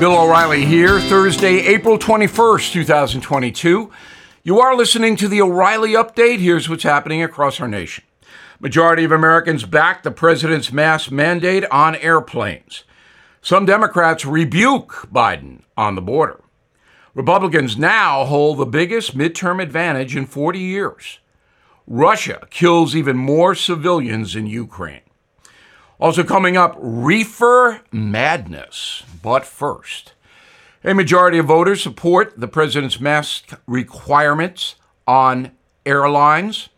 Bill O'Reilly here, Thursday, April 21st, 2022. You are listening to the O'Reilly Update. Here's what's happening across our nation. Majority of Americans back the president's mask mandate on airplanes. Some Democrats rebuke Biden on the border. Republicans now hold the biggest midterm advantage in 40 years. Russia kills even more civilians in Ukraine. Also, coming up, reefer madness. But first, a majority of voters support the president's mask requirements on airlines.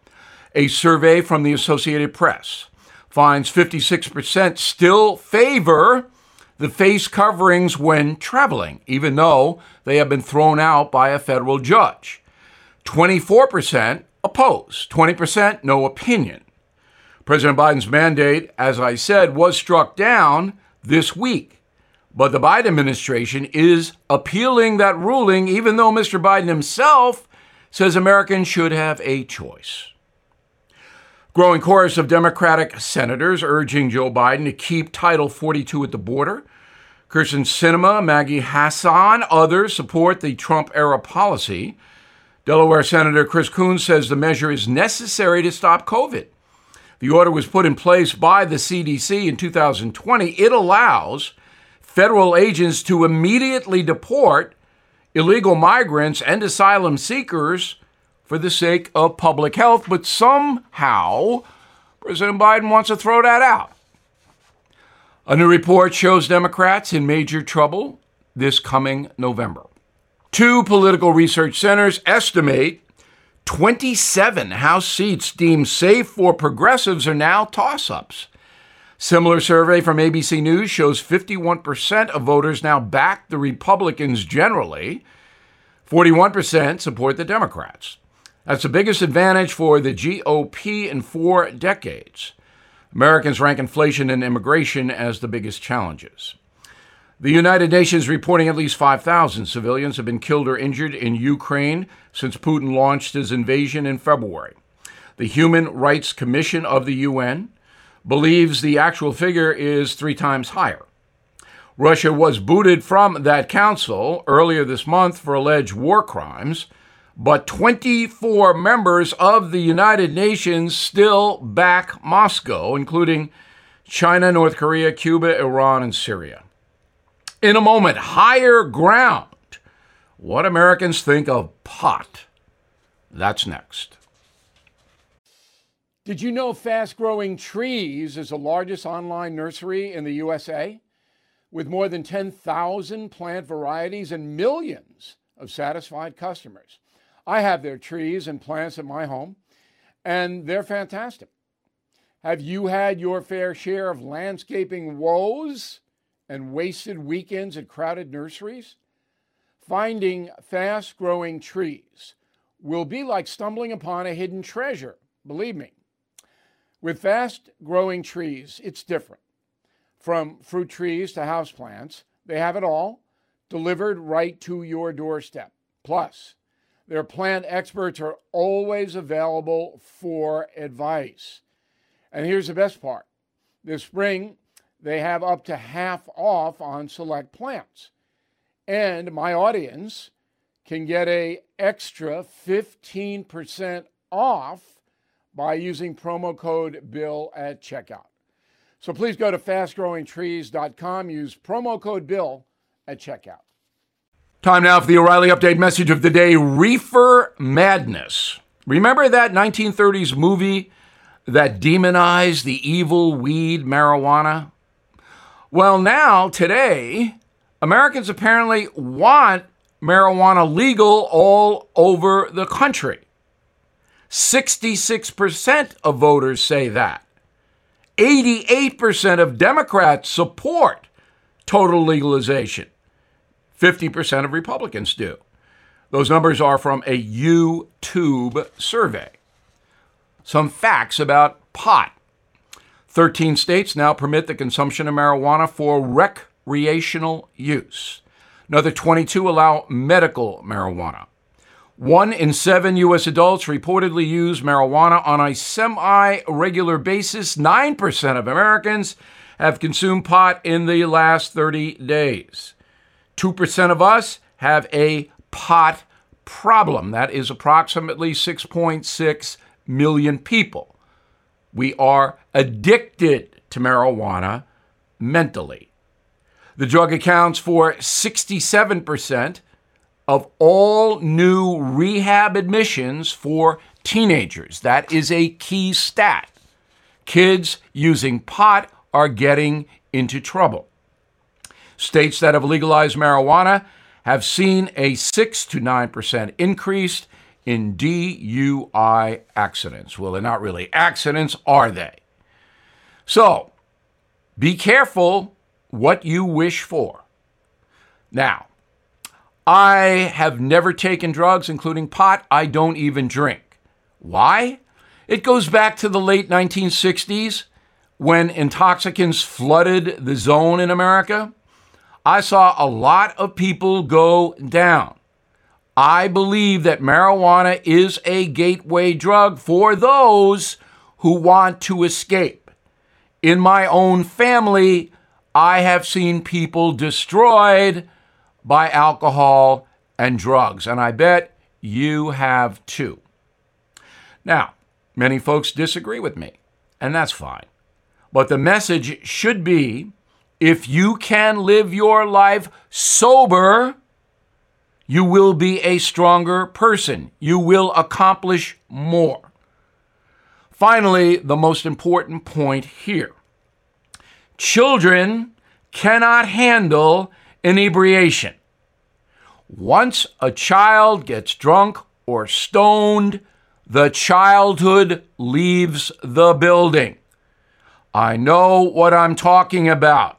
A survey from the Associated Press finds 56% still favor the face coverings when traveling, even though they have been thrown out by a federal judge. 24% oppose, 20% no opinion. President Biden's mandate, as I said, was struck down this week. But the Biden administration is appealing that ruling, even though Mr. Biden himself says Americans should have a choice. Growing chorus of Democratic senators urging Joe Biden to keep Title 42 at the border. Kyrsten Sinema, Maggie Hassan, others support the Trump era policy. Delaware Senator Chris Coons says the measure is necessary to stop COVID. The order was put in place by the CDC in 2020. It allows federal agents to immediately deport illegal migrants and asylum seekers for the sake of public health, but somehow President Biden wants to throw that out. A new report shows Democrats in major trouble this coming November. Two political research centers estimate 27 House seats deemed safe for progressives are now toss ups. Similar survey from ABC News shows 51% of voters now back the Republicans generally, 41% support the Democrats. That's the biggest advantage for the GOP in four decades. Americans rank inflation and immigration as the biggest challenges. The United Nations reporting at least 5,000 civilians have been killed or injured in Ukraine since Putin launched his invasion in February. The Human Rights Commission of the UN believes the actual figure is three times higher. Russia was booted from that council earlier this month for alleged war crimes, but 24 members of the United Nations still back Moscow, including China, North Korea, Cuba, Iran, and Syria in a moment, higher ground. What Americans think of pot. That's next. Did you know Fast Growing Trees is the largest online nursery in the USA? With more than 10,000 plant varieties and millions of satisfied customers. I have their trees and plants at my home, and they're fantastic. Have you had your fair share of landscaping woes? And wasted weekends at crowded nurseries? Finding fast growing trees will be like stumbling upon a hidden treasure, believe me. With fast growing trees, it's different. From fruit trees to houseplants, they have it all delivered right to your doorstep. Plus, their plant experts are always available for advice. And here's the best part this spring, they have up to half off on select plants. And my audience can get a extra 15% off by using promo code BILL at checkout. So please go to fastgrowingtrees.com, use promo code BILL at checkout. Time now for the O'Reilly Update message of the day Reefer Madness. Remember that 1930s movie that demonized the evil weed marijuana? Well, now, today, Americans apparently want marijuana legal all over the country. 66% of voters say that. 88% of Democrats support total legalization. 50% of Republicans do. Those numbers are from a YouGov survey. Some facts about pot. 13 states now permit the consumption of marijuana for recreational use. Another 22 allow medical marijuana. One in seven U.S. adults reportedly use marijuana on a semi regular basis. 9% of Americans have consumed pot in the last 30 days. 2% of us have a pot problem. That is approximately 6.6 million people. We are addicted to marijuana mentally. The drug accounts for 67% of all new rehab admissions for teenagers. That is a key stat. Kids using pot are getting into trouble. States that have legalized marijuana have seen a 6 to 9% increase in DUI accidents. Well, they're not really accidents, are they? So, be careful what you wish for. Now, I have never taken drugs, including pot. I don't even drink. Why? It goes back to the late 1960s when intoxicants flooded the zone in America. I saw a lot of people go down. I believe that marijuana is a gateway drug for those who want to escape. In my own family, I have seen people destroyed by alcohol and drugs, and I bet you have too. Now, many folks disagree with me, and that's fine. But the message should be if you can live your life sober, you will be a stronger person. You will accomplish more. Finally, the most important point here children cannot handle inebriation. Once a child gets drunk or stoned, the childhood leaves the building. I know what I'm talking about.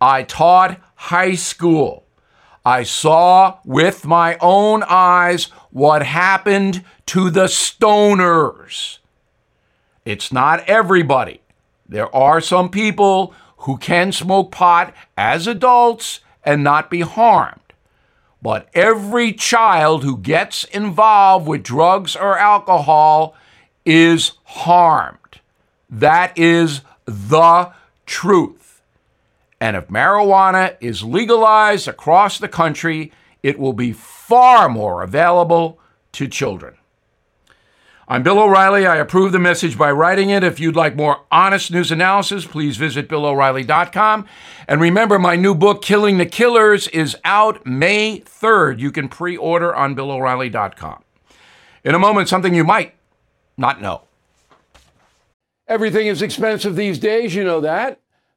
I taught high school. I saw with my own eyes what happened to the stoners. It's not everybody. There are some people who can smoke pot as adults and not be harmed. But every child who gets involved with drugs or alcohol is harmed. That is the truth. And if marijuana is legalized across the country, it will be far more available to children. I'm Bill O'Reilly. I approve the message by writing it. If you'd like more honest news analysis, please visit BillO'Reilly.com. And remember, my new book, Killing the Killers, is out May 3rd. You can pre order on BillO'Reilly.com. In a moment, something you might not know. Everything is expensive these days, you know that.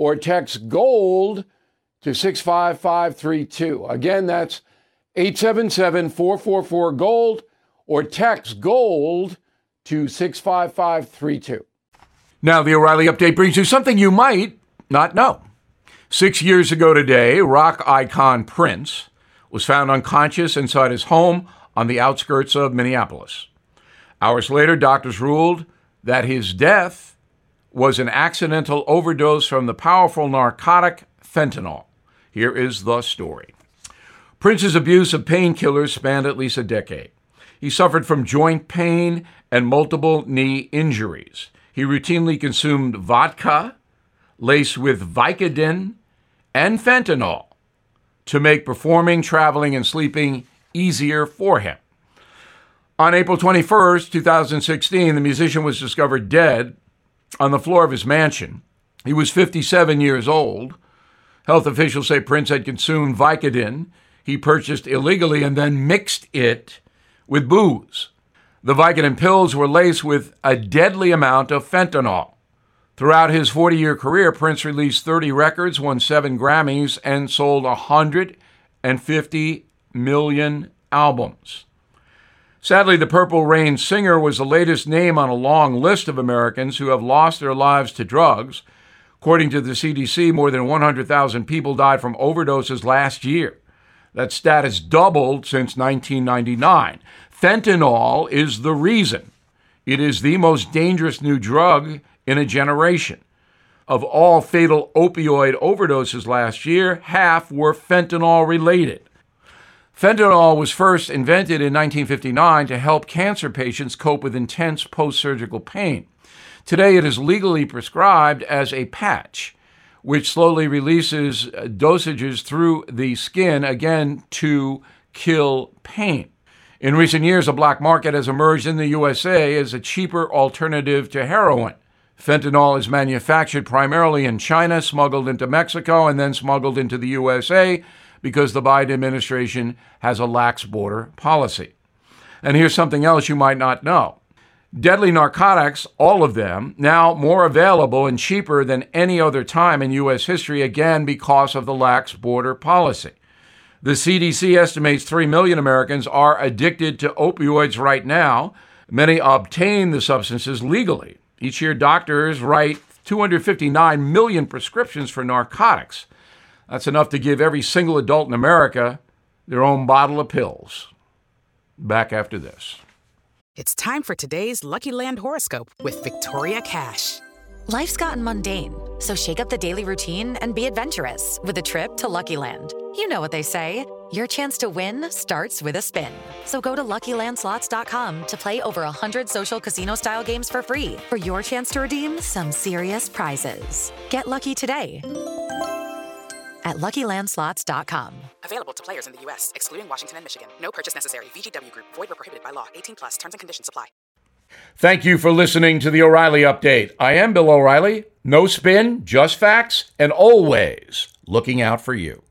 or text GOLD to 65532. Again, that's 877 444 GOLD, or text GOLD to 65532. Now, the O'Reilly update brings you something you might not know. Six years ago today, rock icon Prince was found unconscious inside his home on the outskirts of Minneapolis. Hours later, doctors ruled that his death was an accidental overdose from the powerful narcotic fentanyl. Here is the story. Prince's abuse of painkillers spanned at least a decade. He suffered from joint pain and multiple knee injuries. He routinely consumed vodka laced with Vicodin and fentanyl to make performing, traveling, and sleeping easier for him. On April 21st, 2016, the musician was discovered dead on the floor of his mansion. He was 57 years old. Health officials say Prince had consumed Vicodin he purchased illegally and then mixed it with booze. The Vicodin pills were laced with a deadly amount of fentanyl. Throughout his 40 year career, Prince released 30 records, won seven Grammys, and sold 150 million albums. Sadly, the Purple Rain singer was the latest name on a long list of Americans who have lost their lives to drugs. According to the CDC, more than 100,000 people died from overdoses last year. That stat has doubled since 1999. Fentanyl is the reason. It is the most dangerous new drug in a generation. Of all fatal opioid overdoses last year, half were fentanyl related. Fentanyl was first invented in 1959 to help cancer patients cope with intense post surgical pain. Today, it is legally prescribed as a patch, which slowly releases uh, dosages through the skin, again, to kill pain. In recent years, a black market has emerged in the USA as a cheaper alternative to heroin. Fentanyl is manufactured primarily in China, smuggled into Mexico, and then smuggled into the USA because the Biden administration has a lax border policy. And here's something else you might not know. Deadly narcotics, all of them, now more available and cheaper than any other time in U.S. history, again because of the lax border policy. The CDC estimates 3 million Americans are addicted to opioids right now. Many obtain the substances legally. Each year, doctors write 259 million prescriptions for narcotics. That's enough to give every single adult in America their own bottle of pills. Back after this. It's time for today's Lucky Land horoscope with Victoria Cash. Life's gotten mundane, so shake up the daily routine and be adventurous with a trip to Lucky Land. You know what they say. Your chance to win starts with a spin. So go to LuckyLandSlots.com to play over 100 social casino-style games for free for your chance to redeem some serious prizes. Get lucky today at LuckyLandSlots.com. Available to players in the U.S., excluding Washington and Michigan. No purchase necessary. VGW Group. Void where prohibited by law. 18 plus. Terms and conditions apply. Thank you for listening to the O'Reilly Update. I am Bill O'Reilly. No spin, just facts, and always looking out for you.